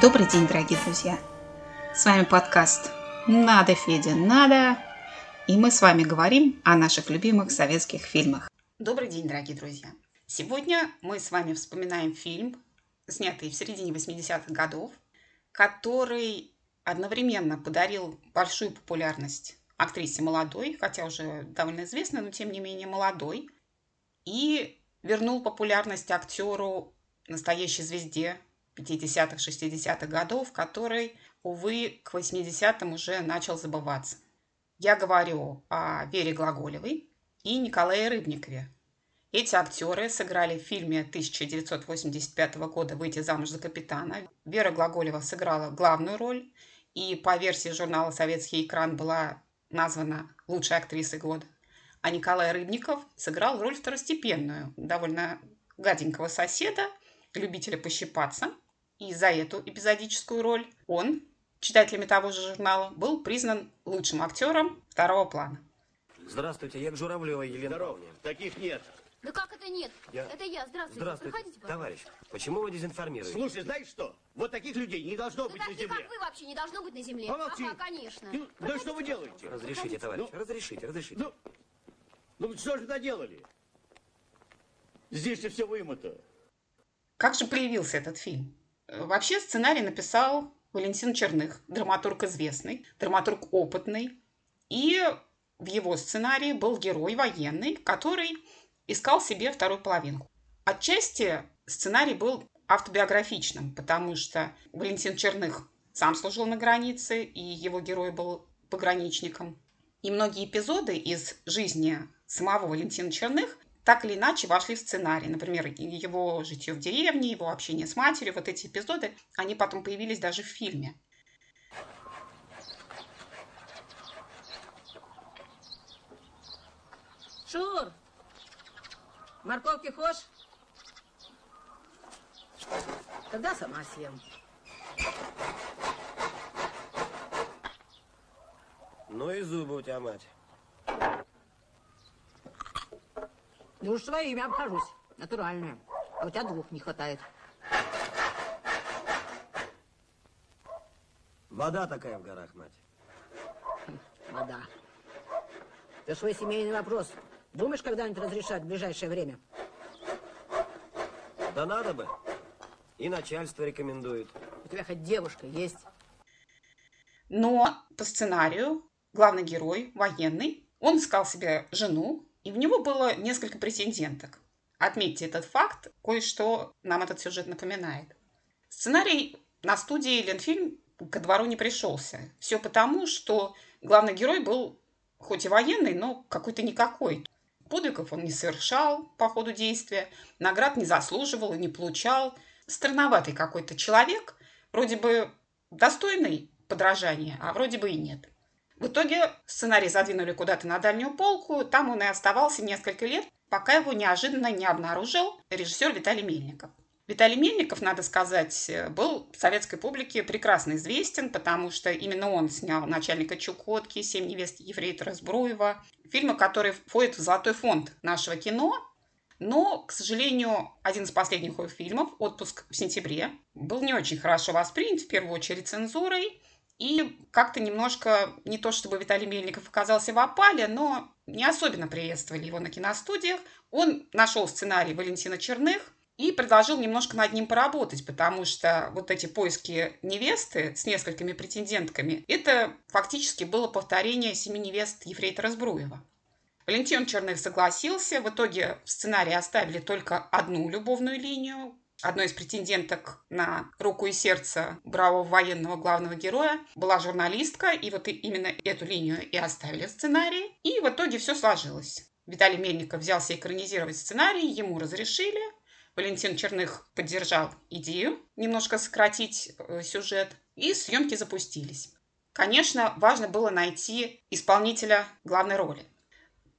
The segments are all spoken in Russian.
Добрый день, дорогие друзья! С вами подкаст «Надо, Федя, надо!» И мы с вами говорим о наших любимых советских фильмах. Добрый день, дорогие друзья! Сегодня мы с вами вспоминаем фильм, снятый в середине 80-х годов, который одновременно подарил большую популярность актрисе молодой, хотя уже довольно известной, но тем не менее молодой, и вернул популярность актеру настоящей звезде 50-х, 60-х годов, который, увы, к 80-м уже начал забываться. Я говорю о Вере Глаголевой и Николае Рыбникове. Эти актеры сыграли в фильме 1985 года «Выйти замуж за капитана». Вера Глаголева сыграла главную роль и по версии журнала «Советский экран» была названа лучшей актрисой года. А Николай Рыбников сыграл роль второстепенную, довольно гаденького соседа, любителя пощипаться – и за эту эпизодическую роль он, читателями того же журнала, был признан лучшим актером второго плана. Здравствуйте, я к Журавлевой Елене Здорово. Таких нет. Да как это нет? Я- Это я. Здравствуйте. Здравствуйте, Проходите, пожалуйста. товарищ. Почему вы дезинформируете? Слушай, знаешь что? Вот таких людей не должно Да быть на земле. как вы, вообще не должно быть на земле. Помолчи. Ага, конечно. Ну, да что вы делаете? Разрешите, товарищ, Ну. разрешите, разрешите. Ну, ну что же наделали? Здесь же все вымыто. Как же появился этот фильм? Э, Вообще сценарий написал Валентин Черных, драматург известный, драматург опытный. И в его сценарии был герой военный, который искал себе вторую половинку. Отчасти сценарий был автобиографичным, потому что Валентин Черных сам служил на границе, и его герой был пограничником. И многие эпизоды из жизни самого Валентина Черных так или иначе вошли в сценарий. Например, его житье в деревне, его общение с матерью. Вот эти эпизоды, они потом появились даже в фильме. Шур, морковки хочешь? Тогда сама съем. Ну и зубы у тебя, мать. Ну уж своими обхожусь. Натуральные. А у тебя двух не хватает. Вода такая в горах, мать. Вода. Это свой семейный вопрос. Думаешь, когда-нибудь разрешать в ближайшее время? Да надо бы. И начальство рекомендует. У тебя хоть девушка есть? Но по сценарию главный герой, военный, он искал себе жену, и в него было несколько претенденток. Отметьте этот факт, кое-что нам этот сюжет напоминает. Сценарий на студии Ленфильм ко двору не пришелся. Все потому, что главный герой был хоть и военный, но какой-то никакой. Подвигов он не совершал по ходу действия, наград не заслуживал и не получал. Странноватый какой-то человек, вроде бы достойный подражания, а вроде бы и нет. В итоге сценарий задвинули куда-то на дальнюю полку, там он и оставался несколько лет, пока его неожиданно не обнаружил режиссер Виталий Мельников. Виталий Мельников, надо сказать, был советской публике прекрасно известен, потому что именно он снял «Начальника Чукотки», «Семь невест ефрейтора Збруева», фильмы, которые входят в золотой фонд нашего кино. Но, к сожалению, один из последних его фильмов «Отпуск в сентябре» был не очень хорошо воспринят, в первую очередь цензурой, и как-то немножко, не то чтобы Виталий Мельников оказался в опале, но не особенно приветствовали его на киностудиях. Он нашел сценарий Валентина Черных и предложил немножко над ним поработать, потому что вот эти поиски невесты с несколькими претендентками, это фактически было повторение «Семи невест» Ефрейтора Збруева. Валентин Черных согласился. В итоге в сценарии оставили только одну любовную линию. Одной из претенденток на руку и сердце бравого военного главного героя была журналистка, и вот именно эту линию и оставили в сценарии. И в итоге все сложилось. Виталий Мельников взялся экранизировать сценарий, ему разрешили. Валентин Черных поддержал идею немножко сократить э, сюжет, и съемки запустились. Конечно, важно было найти исполнителя главной роли.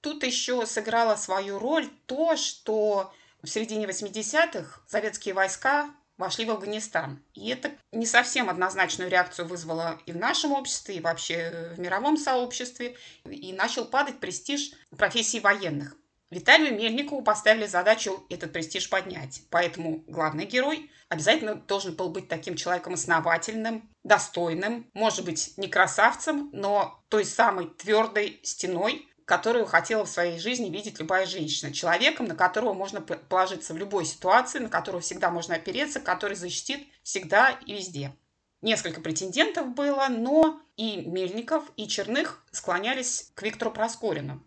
Тут еще сыграло свою роль то, что в середине 80-х советские войска вошли в Афганистан. И это не совсем однозначную реакцию вызвало и в нашем обществе, и вообще в мировом сообществе. И начал падать престиж профессии военных. Виталию Мельникову поставили задачу этот престиж поднять. Поэтому главный герой обязательно должен был быть таким человеком основательным, достойным, может быть, не красавцем, но той самой твердой стеной, которую хотела в своей жизни видеть любая женщина. Человеком, на которого можно положиться в любой ситуации, на которого всегда можно опереться, который защитит всегда и везде. Несколько претендентов было, но и Мельников, и Черных склонялись к Виктору Проскорину.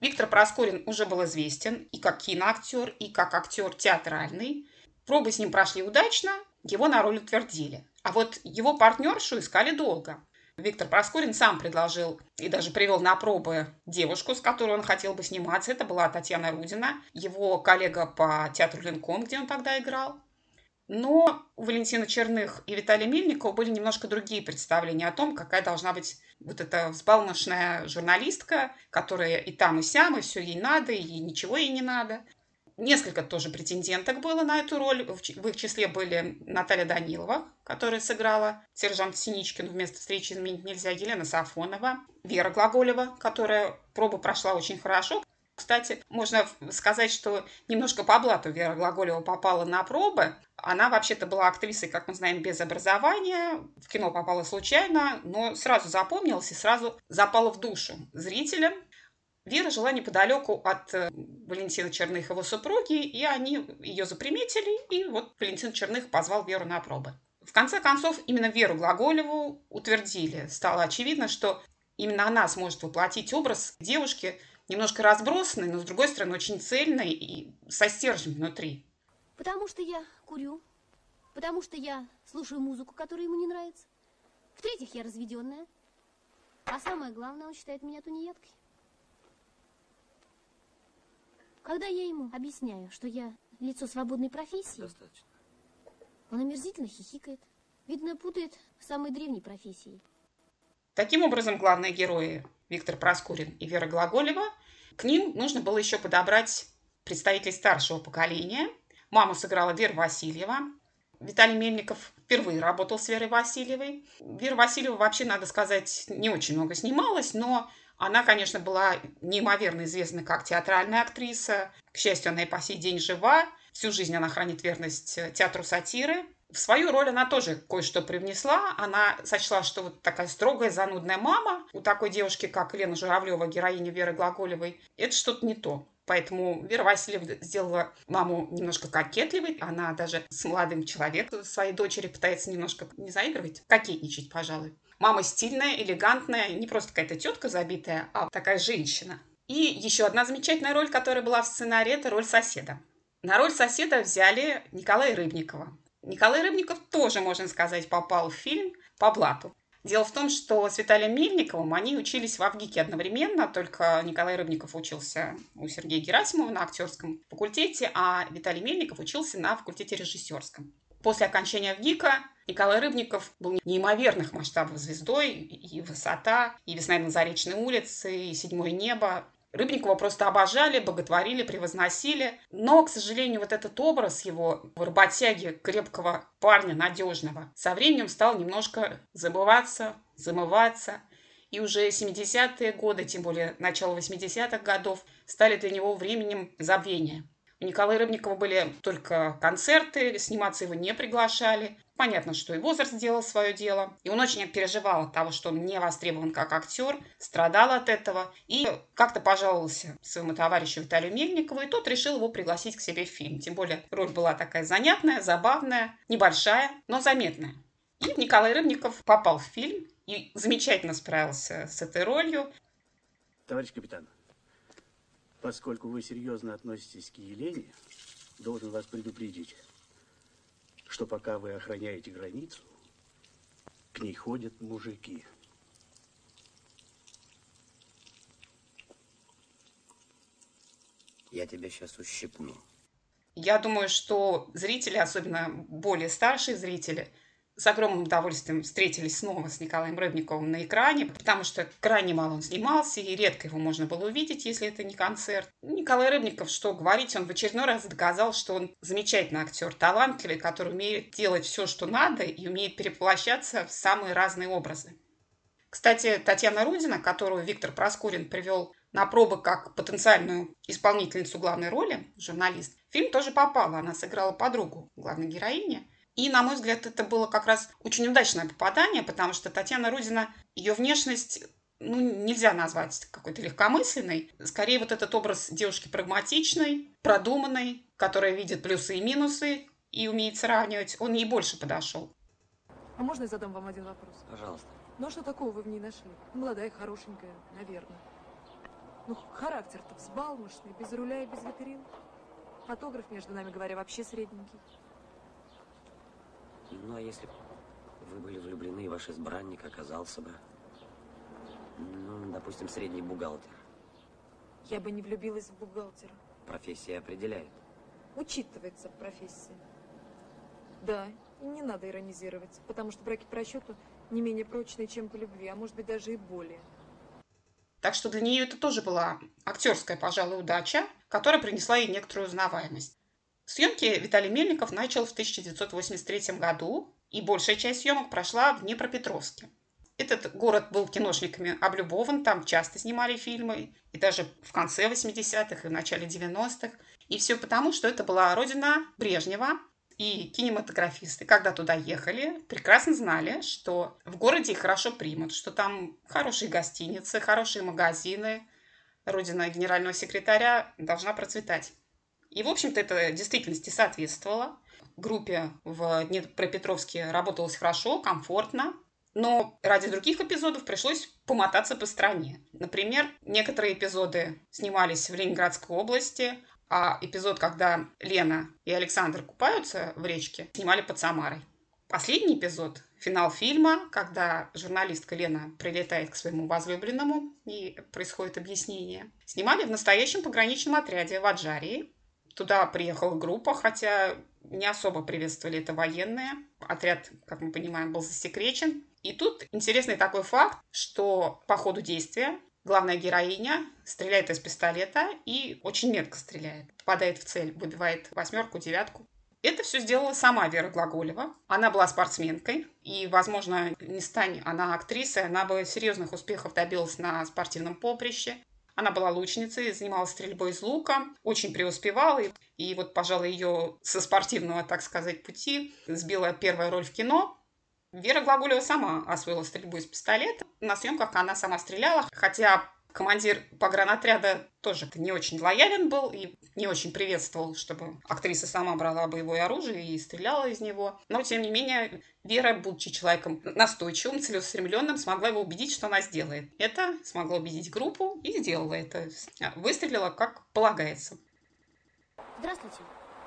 Виктор Проскорин уже был известен и как киноактер, и как актер театральный. Пробы с ним прошли удачно, его на роль утвердили. А вот его партнершу искали долго. Виктор Проскорин сам предложил и даже привел на пробы девушку, с которой он хотел бы сниматься. Это была Татьяна Рудина, его коллега по театру Линком, где он тогда играл. Но у Валентина Черных и Виталия Мельникова были немножко другие представления о том, какая должна быть вот эта взбалмошная журналистка, которая и там, и сям, и все ей надо, и ничего ей не надо. Несколько тоже претенденток было на эту роль. В их числе были Наталья Данилова, которая сыграла сержант Синичкин вместо встречи изменить нельзя, Елена Сафонова, Вера Глаголева, которая пробу прошла очень хорошо. Кстати, можно сказать, что немножко по блату Вера Глаголева попала на пробы. Она вообще-то была актрисой, как мы знаем, без образования. В кино попала случайно, но сразу запомнилась и сразу запала в душу зрителям. Вера жила неподалеку от э, Валентина Черных его супруги, и они ее заприметили, и вот Валентин Черных позвал Веру на пробы. В конце концов, именно Веру Глаголеву утвердили. Стало очевидно, что именно она сможет воплотить образ девушки – немножко разбросанный, но с другой стороны очень цельный и со стержнем внутри. Потому что я курю, потому что я слушаю музыку, которая ему не нравится. В-третьих, я разведенная. А самое главное, он считает меня тунеядкой. Когда я ему объясняю, что я лицо свободной профессии, Достаточно. он омерзительно хихикает. Видно, путает с самой древней профессией. Таким образом, главные герои Виктор Проскурин и Вера Глаголева, к ним нужно было еще подобрать представителей старшего поколения. Маму сыграла Вера Васильева. Виталий Мельников впервые работал с Верой Васильевой. Вера Васильева вообще, надо сказать, не очень много снималась, но она, конечно, была неимоверно известна как театральная актриса. К счастью, она и по сей день жива. Всю жизнь она хранит верность театру сатиры. В свою роль она тоже кое-что привнесла. Она сочла, что вот такая строгая, занудная мама у такой девушки, как Лена Журавлева, героиня Веры Глаголевой, это что-то не то. Поэтому Вера Васильева сделала маму немножко кокетливой. Она даже с молодым человеком своей дочери пытается немножко не заигрывать, кокетничать, пожалуй. Мама стильная, элегантная, не просто какая-то тетка забитая, а такая женщина. И еще одна замечательная роль, которая была в сценарии, это роль соседа. На роль соседа взяли Николая Рыбникова. Николай Рыбников тоже, можно сказать, попал в фильм по блату. Дело в том, что с Виталием Мельниковым они учились в Авгике одновременно, только Николай Рыбников учился у Сергея Герасимова на актерском факультете, а Виталий Мельников учился на факультете режиссерском. После окончания Авгика Николай Рыбников был неимоверных масштабов звездой, и «Высота», и «Весна на Заречной улице», и «Седьмое небо». Рыбникова просто обожали, боготворили, превозносили. Но, к сожалению, вот этот образ его работяги, крепкого парня, надежного, со временем стал немножко забываться, замываться. И уже 70-е годы, тем более начало 80-х годов, стали для него временем забвения. У Николая Рыбникова были только концерты, сниматься его не приглашали. Понятно, что и возраст сделал свое дело. И он очень переживал от того, что он не востребован как актер, страдал от этого. И как-то пожаловался своему товарищу Виталию Мельникову, и тот решил его пригласить к себе в фильм. Тем более роль была такая занятная, забавная, небольшая, но заметная. И Николай Рыбников попал в фильм и замечательно справился с этой ролью. Товарищ капитан, поскольку вы серьезно относитесь к Елене, должен вас предупредить что пока вы охраняете границу, к ней ходят мужики. Я тебя сейчас ущипну. Я думаю, что зрители, особенно более старшие зрители, с огромным удовольствием встретились снова с Николаем Рыбниковым на экране, потому что крайне мало он снимался, и редко его можно было увидеть, если это не концерт. Николай Рыбников, что говорить, он в очередной раз доказал, что он замечательный актер, талантливый, который умеет делать все, что надо, и умеет перевоплощаться в самые разные образы. Кстати, Татьяна Рудина, которую Виктор Проскурин привел на пробы как потенциальную исполнительницу главной роли, журналист, фильм тоже попала. Она сыграла подругу главной героини. И, на мой взгляд, это было как раз очень удачное попадание, потому что Татьяна Рудина, ее внешность ну, нельзя назвать какой-то легкомысленной. Скорее, вот этот образ девушки прагматичной, продуманной, которая видит плюсы и минусы и умеет сравнивать, он ей больше подошел. А можно я задам вам один вопрос? Пожалуйста. Ну а что такого вы в ней нашли? Молодая, хорошенькая, наверное. Ну, характер-то взбалмошный, без руля и без витрин. Фотограф, между нами говоря, вообще средненький. Ну, а если вы были влюблены, и ваш избранник оказался бы, ну, допустим, средний бухгалтер. Я бы не влюбилась в бухгалтера. Профессия определяет. Учитывается профессия. Да, и не надо иронизировать, потому что браки по расчету не менее прочные, чем по любви, а может быть даже и более. Так что для нее это тоже была актерская, пожалуй, удача, которая принесла ей некоторую узнаваемость. Съемки Виталий Мельников начал в 1983 году, и большая часть съемок прошла в Днепропетровске. Этот город был киношниками облюбован, там часто снимали фильмы, и даже в конце 80-х и в начале 90-х. И все потому, что это была родина Брежнева, и кинематографисты, когда туда ехали, прекрасно знали, что в городе их хорошо примут, что там хорошие гостиницы, хорошие магазины, родина генерального секретаря должна процветать. И, в общем-то, это действительности соответствовало. Группе в Днепропетровске работалось хорошо, комфортно, но ради других эпизодов пришлось помотаться по стране. Например, некоторые эпизоды снимались в Ленинградской области, а эпизод, когда Лена и Александр купаются в речке, снимали под Самарой. Последний эпизод, финал фильма, когда журналистка Лена прилетает к своему возлюбленному и происходит объяснение, снимали в настоящем пограничном отряде в Аджарии. Туда приехала группа, хотя не особо приветствовали это военные. Отряд, как мы понимаем, был засекречен. И тут интересный такой факт, что по ходу действия главная героиня стреляет из пистолета и очень метко стреляет. Попадает в цель, выбивает восьмерку, девятку. Это все сделала сама Вера Глаголева. Она была спортсменкой, и, возможно, не стань она актрисой, она бы серьезных успехов добилась на спортивном поприще. Она была лучницей, занималась стрельбой из лука, очень преуспевала. И вот, пожалуй, ее со спортивного, так сказать, пути сбила первая роль в кино. Вера Глаголева сама освоила стрельбу из пистолета. На съемках она сама стреляла, хотя командир погранотряда тоже не очень лоялен был и не очень приветствовал, чтобы актриса сама брала боевое оружие и стреляла из него. Но, тем не менее, Вера, будучи человеком настойчивым, целеустремленным, смогла его убедить, что она сделает. Это смогла убедить группу и сделала это. Выстрелила, как полагается. Здравствуйте.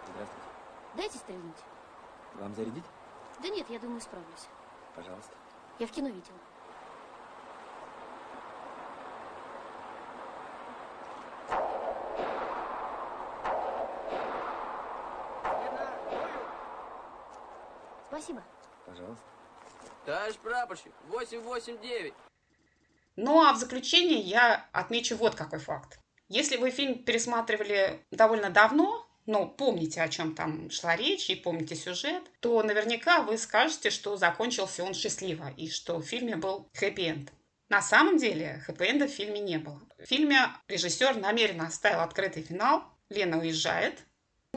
Здравствуйте. Дайте стрельнуть. Вам зарядить? Да нет, я думаю, справлюсь. Пожалуйста. Я в кино видела. Спасибо. Пожалуйста. Товарищ прапорщик, 889. Ну а в заключение я отмечу вот какой факт. Если вы фильм пересматривали довольно давно, но помните, о чем там шла речь и помните сюжет, то наверняка вы скажете, что закончился он счастливо и что в фильме был хэппи-энд. На самом деле хэппи-энда в фильме не было. В фильме режиссер намеренно оставил открытый финал. Лена уезжает,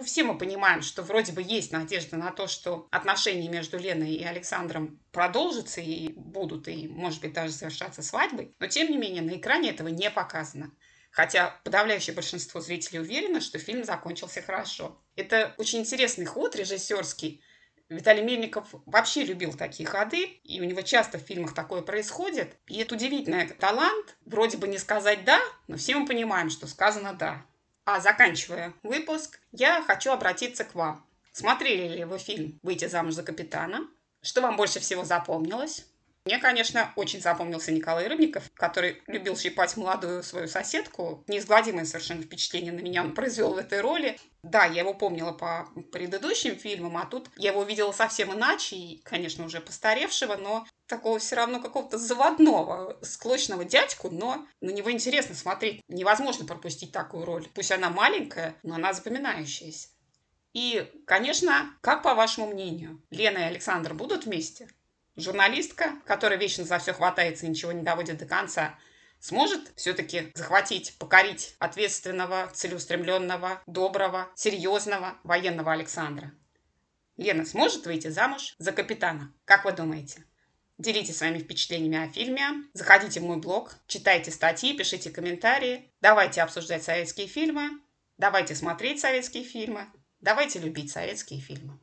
ну, все мы понимаем, что вроде бы есть надежда на то, что отношения между Леной и Александром продолжатся и будут, и, может быть, даже завершаться свадьбой. Но, тем не менее, на экране этого не показано. Хотя подавляющее большинство зрителей уверено, что фильм закончился хорошо. Это очень интересный ход режиссерский. Виталий Мельников вообще любил такие ходы, и у него часто в фильмах такое происходит. И это удивительный талант. Вроде бы не сказать «да», но все мы понимаем, что сказано «да». А заканчивая выпуск, я хочу обратиться к вам. Смотрели ли вы фильм «Выйти замуж за капитана»? Что вам больше всего запомнилось? Мне, конечно, очень запомнился Николай Рыбников, который любил щипать молодую свою соседку. Неизгладимое совершенно впечатление на меня он произвел в этой роли. Да, я его помнила по предыдущим фильмам, а тут я его видела совсем иначе, и, конечно, уже постаревшего, но такого все равно какого-то заводного, склочного дядьку, но на него интересно смотреть. Невозможно пропустить такую роль. Пусть она маленькая, но она запоминающаяся. И, конечно, как по вашему мнению, Лена и Александр будут вместе? Журналистка, которая вечно за все хватается и ничего не доводит до конца, сможет все-таки захватить, покорить ответственного, целеустремленного, доброго, серьезного военного Александра? Лена сможет выйти замуж за капитана? Как вы думаете? Делитесь своими впечатлениями о фильме, заходите в мой блог, читайте статьи, пишите комментарии, давайте обсуждать советские фильмы, давайте смотреть советские фильмы, давайте любить советские фильмы.